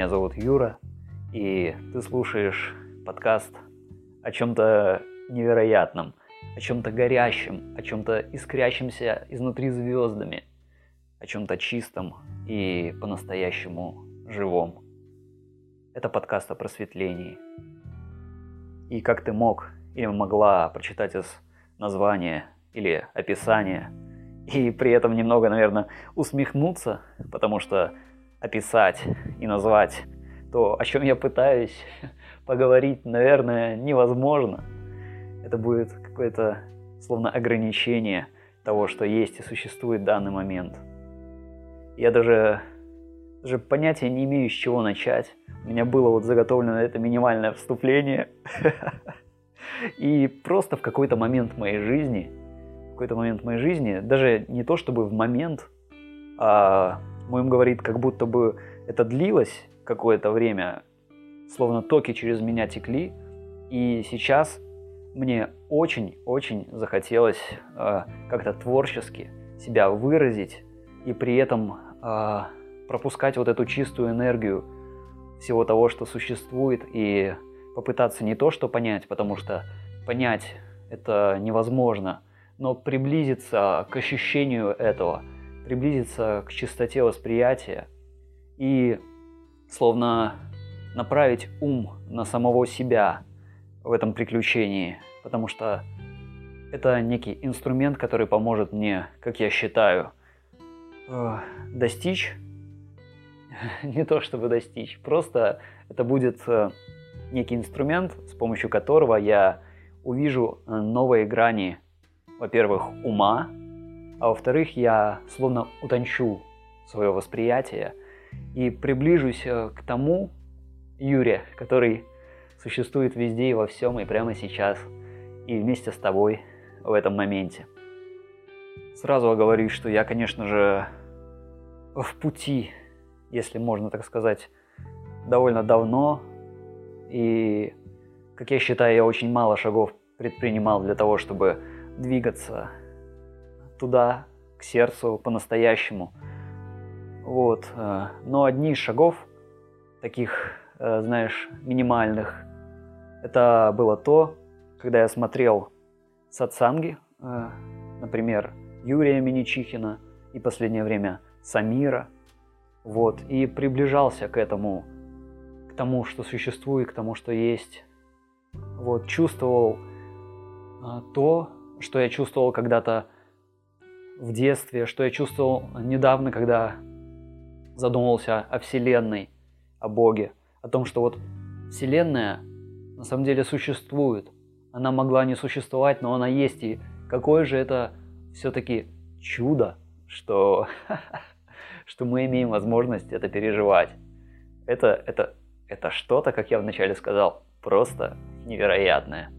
Меня зовут Юра, и ты слушаешь подкаст о чем-то невероятном, о чем-то горящем, о чем-то искрящемся изнутри звездами, о чем-то чистом и по-настоящему живом. Это подкаст о просветлении. И как ты мог или могла прочитать из названия или описания, и при этом немного, наверное, усмехнуться, потому что описать и назвать то, о чем я пытаюсь поговорить, наверное, невозможно. Это будет какое-то словно ограничение того, что есть и существует в данный момент. Я даже, даже понятия не имею, с чего начать. У меня было вот заготовлено это минимальное вступление. И просто в какой-то момент моей жизни, в какой-то момент моей жизни, даже не то чтобы в момент, а Моим говорит, как будто бы это длилось какое-то время, словно токи через меня текли, и сейчас мне очень-очень захотелось э, как-то творчески себя выразить и при этом э, пропускать вот эту чистую энергию всего того, что существует, и попытаться не то, что понять, потому что понять это невозможно, но приблизиться к ощущению этого – приблизиться к чистоте восприятия и словно направить ум на самого себя в этом приключении, потому что это некий инструмент, который поможет мне, как я считаю, э, достичь, не то чтобы достичь, просто это будет э, некий инструмент, с помощью которого я увижу э, новые грани, во-первых, ума, а во-вторых, я словно утончу свое восприятие и приближусь э, к тому Юре, который существует везде и во всем, и прямо сейчас, и вместе с тобой в этом моменте. Сразу оговорюсь, что я, конечно же, в пути, если можно так сказать, довольно давно, и, как я считаю, я очень мало шагов предпринимал для того, чтобы двигаться туда, к сердцу по-настоящему. Вот. Э, но одни из шагов, таких, э, знаешь, минимальных, это было то, когда я смотрел сатсанги, э, например, Юрия Миничихина и последнее время Самира, вот, и приближался к этому, к тому, что существует, к тому, что есть. Вот, чувствовал то, что я чувствовал когда-то в детстве, что я чувствовал недавно, когда задумывался о Вселенной, о Боге, о том, что вот Вселенная на самом деле существует. Она могла не существовать, но она есть. И какое же это все-таки чудо, что, что мы имеем возможность это переживать. Это, это, это что-то, как я вначале сказал, просто невероятное.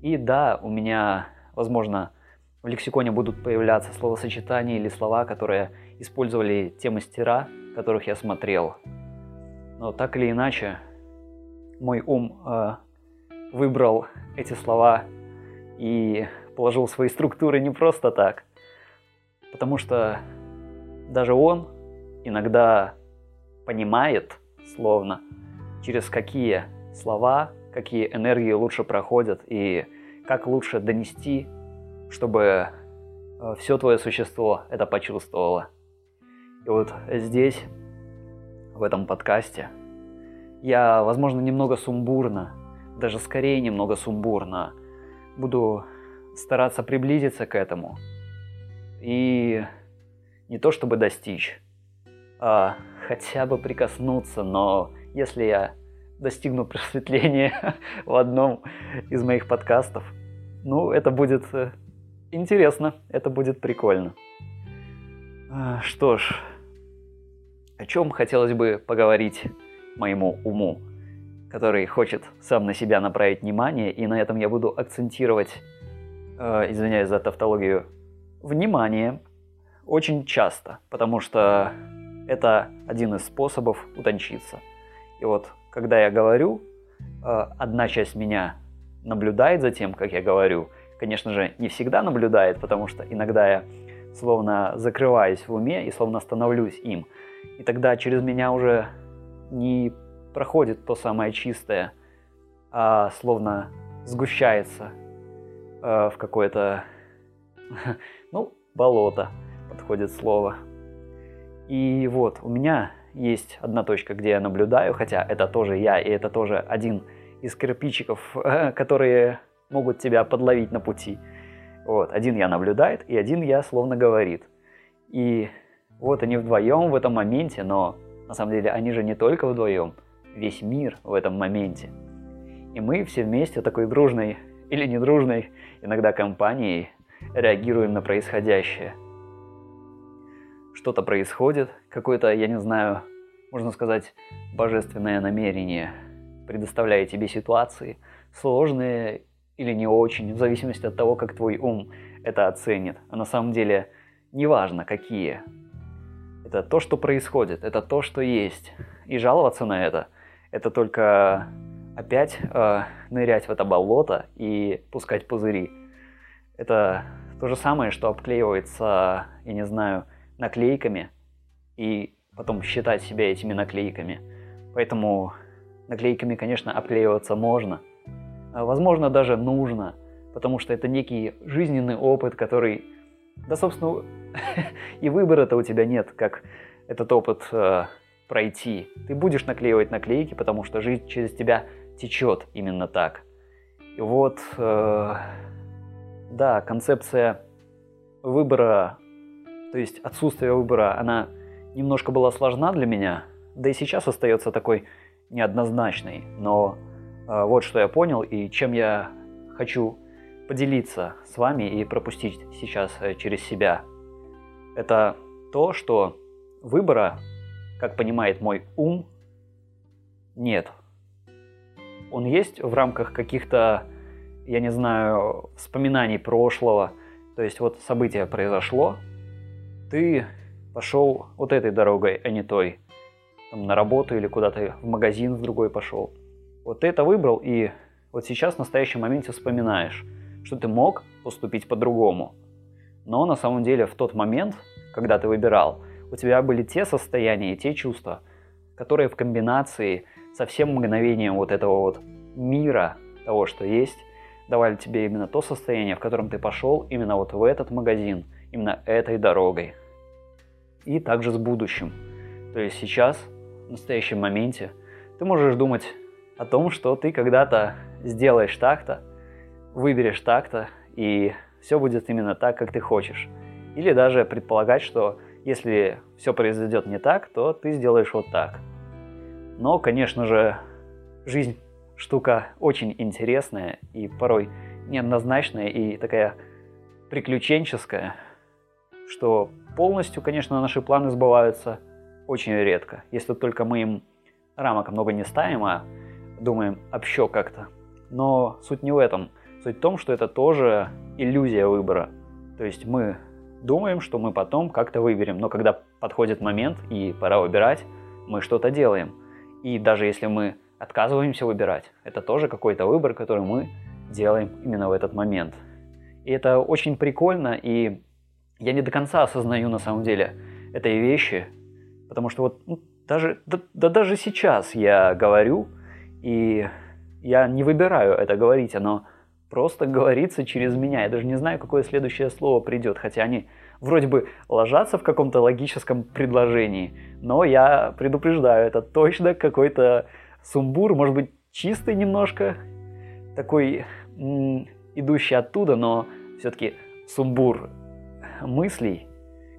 И да, у меня, возможно, в лексиконе будут появляться словосочетания или слова, которые использовали те мастера, которых я смотрел. Но так или иначе, мой ум э, выбрал эти слова и положил свои структуры не просто так, потому что даже он иногда понимает, словно, через какие слова, какие энергии лучше проходят и как лучше донести чтобы э, все твое существо это почувствовало. И вот здесь, в этом подкасте, я, возможно, немного сумбурно, даже скорее немного сумбурно, буду стараться приблизиться к этому. И не то чтобы достичь, а хотя бы прикоснуться, но если я достигну просветления в одном из моих подкастов, ну, это будет э, интересно, это будет прикольно. А, что ж, о чем хотелось бы поговорить моему уму, который хочет сам на себя направить внимание, и на этом я буду акцентировать, э, извиняюсь за тавтологию, внимание очень часто, потому что это один из способов утончиться. И вот, когда я говорю, э, одна часть меня наблюдает за тем, как я говорю – конечно же, не всегда наблюдает, потому что иногда я словно закрываюсь в уме и словно становлюсь им. И тогда через меня уже не проходит то самое чистое, а словно сгущается э, в какое-то, ну, болото, подходит слово. И вот, у меня есть одна точка, где я наблюдаю, хотя это тоже я, и это тоже один из кирпичиков, которые могут тебя подловить на пути. Вот, один я наблюдает, и один я словно говорит. И вот они вдвоем в этом моменте, но на самом деле они же не только вдвоем, весь мир в этом моменте. И мы все вместе такой дружной или недружной иногда компанией реагируем на происходящее. Что-то происходит, какое-то, я не знаю, можно сказать, божественное намерение, предоставляя тебе ситуации, сложные или не очень, в зависимости от того, как твой ум это оценит. А на самом деле неважно какие. Это то, что происходит, это то, что есть. И жаловаться на это, это только опять э, нырять в это болото и пускать пузыри. Это то же самое, что обклеивается, я не знаю, наклейками и потом считать себя этими наклейками. Поэтому наклейками, конечно, обклеиваться можно. А, возможно, даже нужно, потому что это некий жизненный опыт, который, да, собственно, и выбора-то у тебя нет, как этот опыт э, пройти. Ты будешь наклеивать наклейки, потому что жизнь через тебя течет именно так. И вот, э, да, концепция выбора, то есть отсутствие выбора, она немножко была сложна для меня, да и сейчас остается такой неоднозначной. Но вот что я понял и чем я хочу поделиться с вами и пропустить сейчас э, через себя. Это то, что выбора, как понимает мой ум, нет. Он есть в рамках каких-то, я не знаю, вспоминаний прошлого. То есть вот событие произошло, ты пошел вот этой дорогой, а не той. Там, на работу или куда-то в магазин в другой пошел. Вот ты это выбрал, и вот сейчас в настоящем моменте вспоминаешь, что ты мог поступить по-другому. Но на самом деле в тот момент, когда ты выбирал, у тебя были те состояния те чувства, которые в комбинации со всем мгновением вот этого вот мира, того, что есть, давали тебе именно то состояние, в котором ты пошел именно вот в этот магазин, именно этой дорогой и также с будущим. То есть сейчас, в настоящем моменте, ты можешь думать о том, что ты когда-то сделаешь так-то, выберешь так-то, и все будет именно так, как ты хочешь. Или даже предполагать, что если все произойдет не так, то ты сделаешь вот так. Но, конечно же, жизнь штука очень интересная и порой неоднозначная и такая приключенческая, что полностью, конечно, наши планы сбываются очень редко. Если только мы им рамок много не ставим, а думаем общо как-то. Но суть не в этом. Суть в том, что это тоже иллюзия выбора. То есть мы думаем, что мы потом как-то выберем, но когда подходит момент и пора выбирать, мы что-то делаем. И даже если мы отказываемся выбирать, это тоже какой-то выбор, который мы делаем именно в этот момент. И это очень прикольно, и я не до конца осознаю на самом деле этой вещи, потому что вот ну, даже, да, да даже сейчас я говорю, и я не выбираю это говорить, оно просто говорится через меня. Я даже не знаю, какое следующее слово придет, хотя они вроде бы ложатся в каком-то логическом предложении, но я предупреждаю, это точно какой-то сумбур, может быть, чистый немножко, такой м- идущий оттуда, но все-таки сумбур мыслей,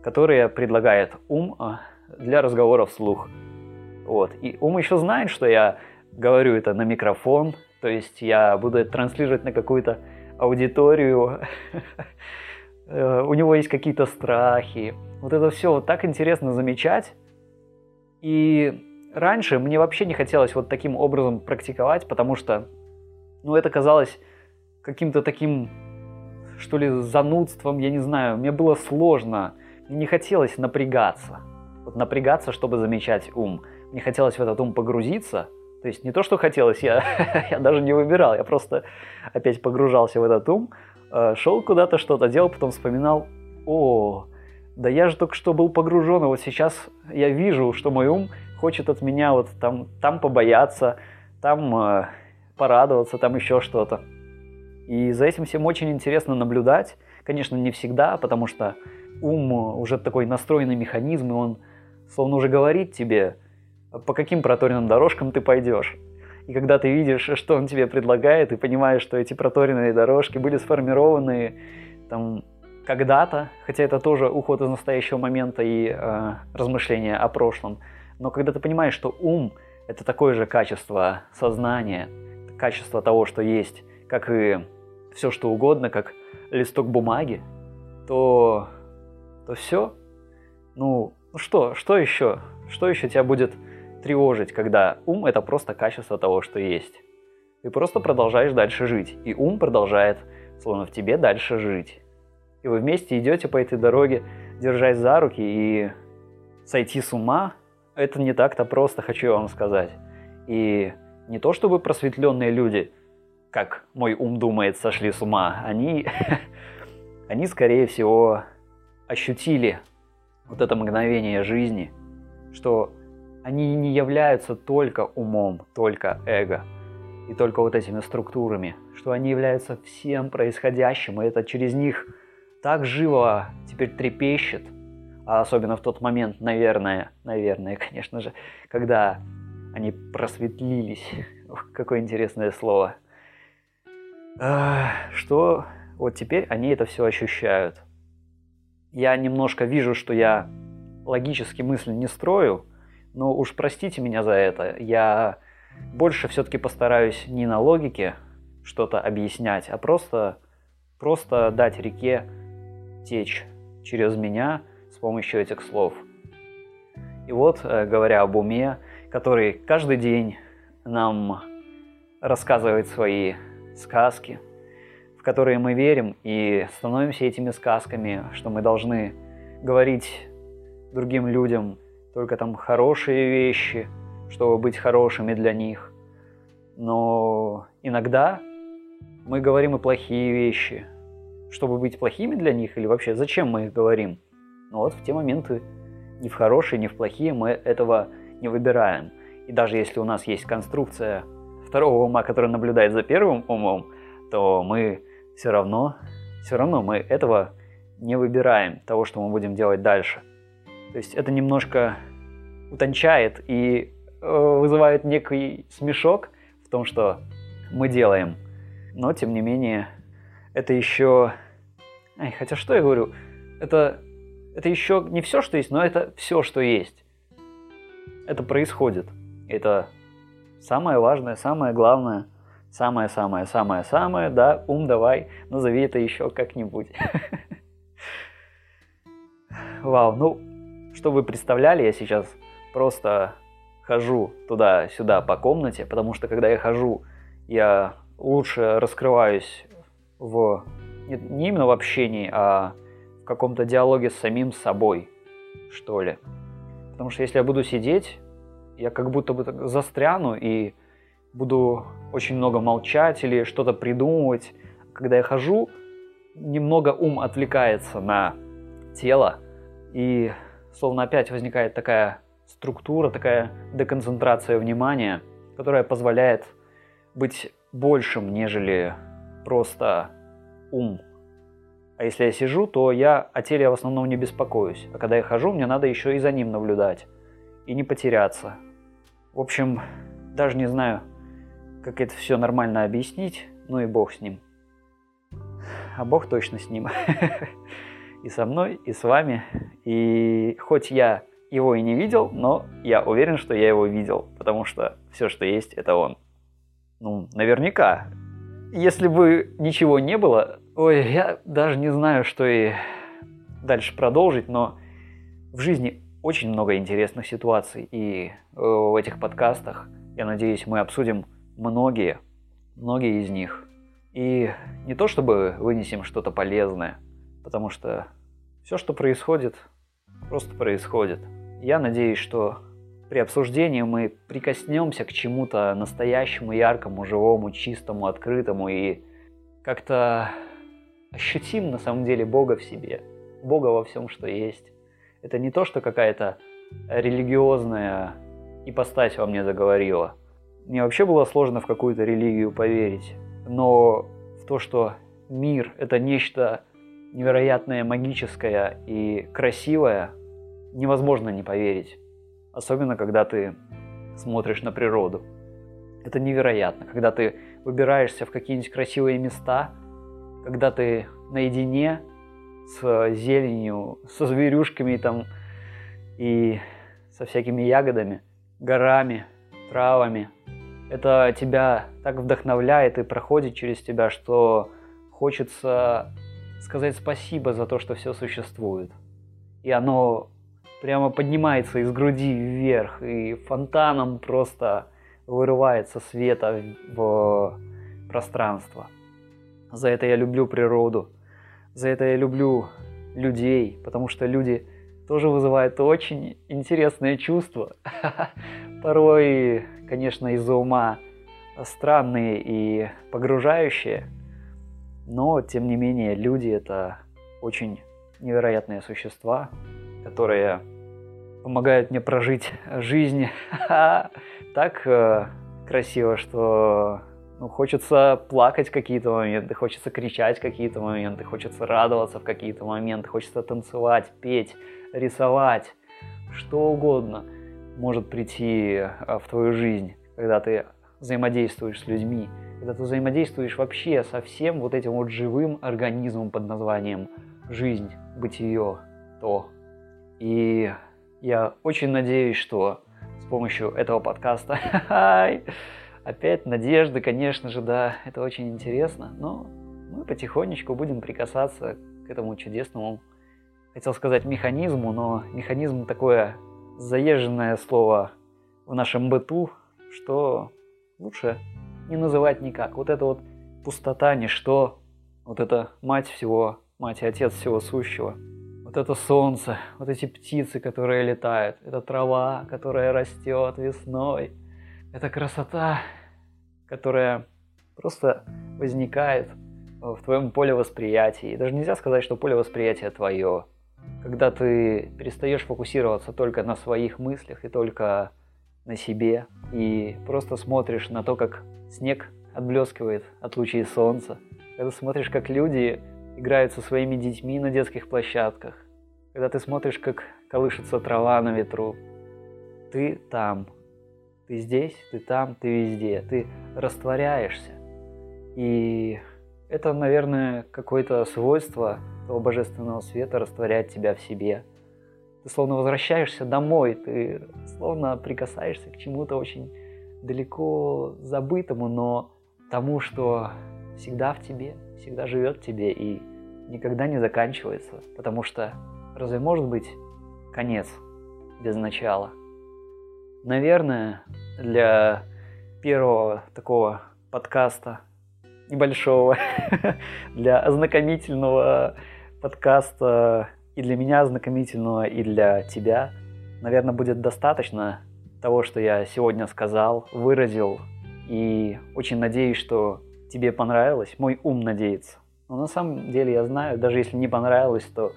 которые предлагает ум а, для разговора вслух. Вот. И ум еще знает, что я говорю это на микрофон, то есть я буду это транслировать на какую-то аудиторию. Э, у него есть какие-то страхи. Вот это все вот так интересно замечать. И раньше мне вообще не хотелось вот таким образом практиковать, потому что, ну, это казалось каким-то таким что ли, занудством, я не знаю. Мне было сложно. Мне не хотелось напрягаться. Вот напрягаться, чтобы замечать ум. Мне хотелось в этот ум погрузиться. То есть не то, что хотелось, я, я даже не выбирал. Я просто опять погружался в этот ум, э, шел куда-то, что-то делал, потом вспоминал, о, да я же только что был погружен, а вот сейчас я вижу, что мой ум хочет от меня вот там, там побояться, там э, порадоваться, там еще что-то. И за этим всем очень интересно наблюдать. Конечно, не всегда, потому что ум уже такой настроенный механизм, и он словно уже говорит тебе, по каким проторенным дорожкам ты пойдешь. И когда ты видишь, что он тебе предлагает, и понимаешь, что эти проторенные дорожки были сформированы там когда-то, хотя это тоже уход из настоящего момента и э, размышления о прошлом, но когда ты понимаешь, что ум – это такое же качество сознания, качество того, что есть, как и все что угодно, как листок бумаги, то, то все. Ну, ну что, что еще? Что еще тебя будет тревожить, когда ум – это просто качество того, что есть? Ты просто продолжаешь дальше жить, и ум продолжает, словно в тебе, дальше жить. И вы вместе идете по этой дороге, держась за руки, и сойти с ума – это не так-то просто, хочу я вам сказать. И не то чтобы просветленные люди, как мой ум думает, сошли с ума, они, они скорее всего ощутили вот это мгновение жизни, что они не являются только умом, только эго и только вот этими структурами, что они являются всем происходящим, и это через них так живо теперь трепещет, а особенно в тот момент, наверное, наверное, конечно же, когда они просветлились, Ох, какое интересное слово, что вот теперь они это все ощущают. Я немножко вижу, что я логически мысли не строю, но уж простите меня за это. Я больше все-таки постараюсь не на логике что-то объяснять, а просто, просто дать реке течь через меня с помощью этих слов. И вот, э, говоря об уме, который каждый день нам рассказывает свои сказки, в которые мы верим и становимся этими сказками, что мы должны говорить другим людям только там хорошие вещи, чтобы быть хорошими для них. Но иногда мы говорим и плохие вещи, чтобы быть плохими для них или вообще зачем мы их говорим. Но вот в те моменты ни в хорошие, ни в плохие мы этого не выбираем. И даже если у нас есть конструкция второго ума, который наблюдает за первым умом, то мы все равно, все равно мы этого не выбираем, того, что мы будем делать дальше. То есть это немножко утончает и э, вызывает некий смешок в том, что мы делаем. Но, тем не менее, это еще... Ай, хотя что я говорю? Это, это еще не все, что есть, но это все, что есть. Это происходит. Это самое важное, самое главное, самое-самое-самое-самое, да, ум давай, назови это еще как-нибудь. Вау, ну, что вы представляли, я сейчас просто хожу туда-сюда по комнате, потому что когда я хожу, я лучше раскрываюсь в не именно в общении, а в каком-то диалоге с самим собой, что ли. Потому что если я буду сидеть, я как будто бы застряну и буду очень много молчать или что-то придумывать. Когда я хожу, немного ум отвлекается на тело, и словно опять возникает такая структура, такая деконцентрация внимания, которая позволяет быть большим, нежели просто ум. А если я сижу, то я о теле в основном не беспокоюсь. А когда я хожу, мне надо еще и за ним наблюдать. И не потеряться. В общем, даже не знаю, как это все нормально объяснить, ну и бог с ним. А бог точно с ним. И со мной, и с вами. И хоть я его и не видел, но я уверен, что я его видел, потому что все, что есть, это он. Ну, наверняка. Если бы ничего не было, ой, я даже не знаю, что и дальше продолжить, но в жизни очень много интересных ситуаций, и э, в этих подкастах, я надеюсь, мы обсудим многие, многие из них. И не то чтобы вынесем что-то полезное, потому что все, что происходит, просто происходит. Я надеюсь, что при обсуждении мы прикоснемся к чему-то настоящему, яркому, живому, чистому, открытому и как-то ощутим на самом деле Бога в себе, Бога во всем, что есть. Это не то, что какая-то религиозная ипостась во мне заговорила. Мне вообще было сложно в какую-то религию поверить, но в то, что мир – это нечто невероятное, магическое и красивое, невозможно не поверить. Особенно, когда ты смотришь на природу. Это невероятно, когда ты выбираешься в какие-нибудь красивые места, когда ты наедине с зеленью, со зверюшками там и со всякими ягодами, горами, травами. Это тебя так вдохновляет и проходит через тебя, что хочется сказать спасибо за то, что все существует. И оно прямо поднимается из груди вверх и фонтаном просто вырывается света в пространство. За это я люблю природу, за это я люблю людей, потому что люди тоже вызывают очень интересные чувства. Порой, конечно, из-за ума странные и погружающие, но, тем не менее, люди — это очень невероятные существа, которые помогают мне прожить жизнь. Так э, красиво, что ну, хочется плакать какие-то моменты, хочется кричать какие-то моменты, хочется радоваться в какие-то моменты, хочется танцевать, петь, рисовать, что угодно может прийти э, в твою жизнь, когда ты взаимодействуешь с людьми, когда ты взаимодействуешь вообще со всем вот этим вот живым организмом под названием жизнь, бытие, то. И я очень надеюсь, что с помощью этого подкаста опять надежды, конечно же, да, это очень интересно, но мы потихонечку будем прикасаться к этому чудесному, хотел сказать механизму, но механизм такое заезженное слово в нашем быту, что лучше не называть никак. Вот это вот пустота, ничто, вот это мать всего, мать и отец всего сущего – вот это солнце, вот эти птицы, которые летают, это трава, которая растет весной, это красота, которая просто возникает в твоем поле восприятия. И даже нельзя сказать, что поле восприятия твое. Когда ты перестаешь фокусироваться только на своих мыслях и только на себе, и просто смотришь на то, как снег отблескивает от лучей солнца, когда смотришь, как люди играют со своими детьми на детских площадках, когда ты смотришь, как колышется трава на ветру, ты там, ты здесь, ты там, ты везде, ты растворяешься. И это, наверное, какое-то свойство того божественного света растворять тебя в себе. Ты словно возвращаешься домой, ты словно прикасаешься к чему-то очень далеко забытому, но тому, что всегда в тебе, всегда живет в тебе и никогда не заканчивается, потому что разве может быть конец без начала? Наверное, для первого такого подкаста небольшого, для ознакомительного подкаста и для меня ознакомительного, и для тебя, наверное, будет достаточно того, что я сегодня сказал, выразил, и очень надеюсь, что тебе понравилось, мой ум надеется. Но на самом деле я знаю, даже если не понравилось, то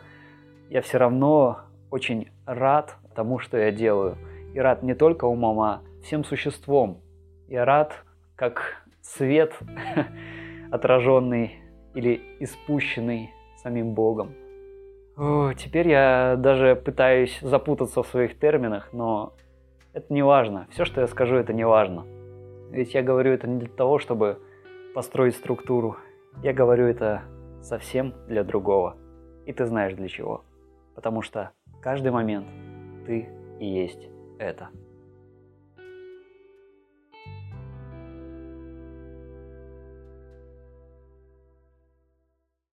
я все равно очень рад тому, что я делаю. И рад не только умом, а всем существом. Я рад, как свет, отраженный или испущенный самим Богом. Теперь я даже пытаюсь запутаться в своих терминах, но это не важно. Все, что я скажу, это не важно. Ведь я говорю это не для того, чтобы построить структуру. Я говорю это совсем для другого. И ты знаешь для чего. Потому что каждый момент ты и есть это.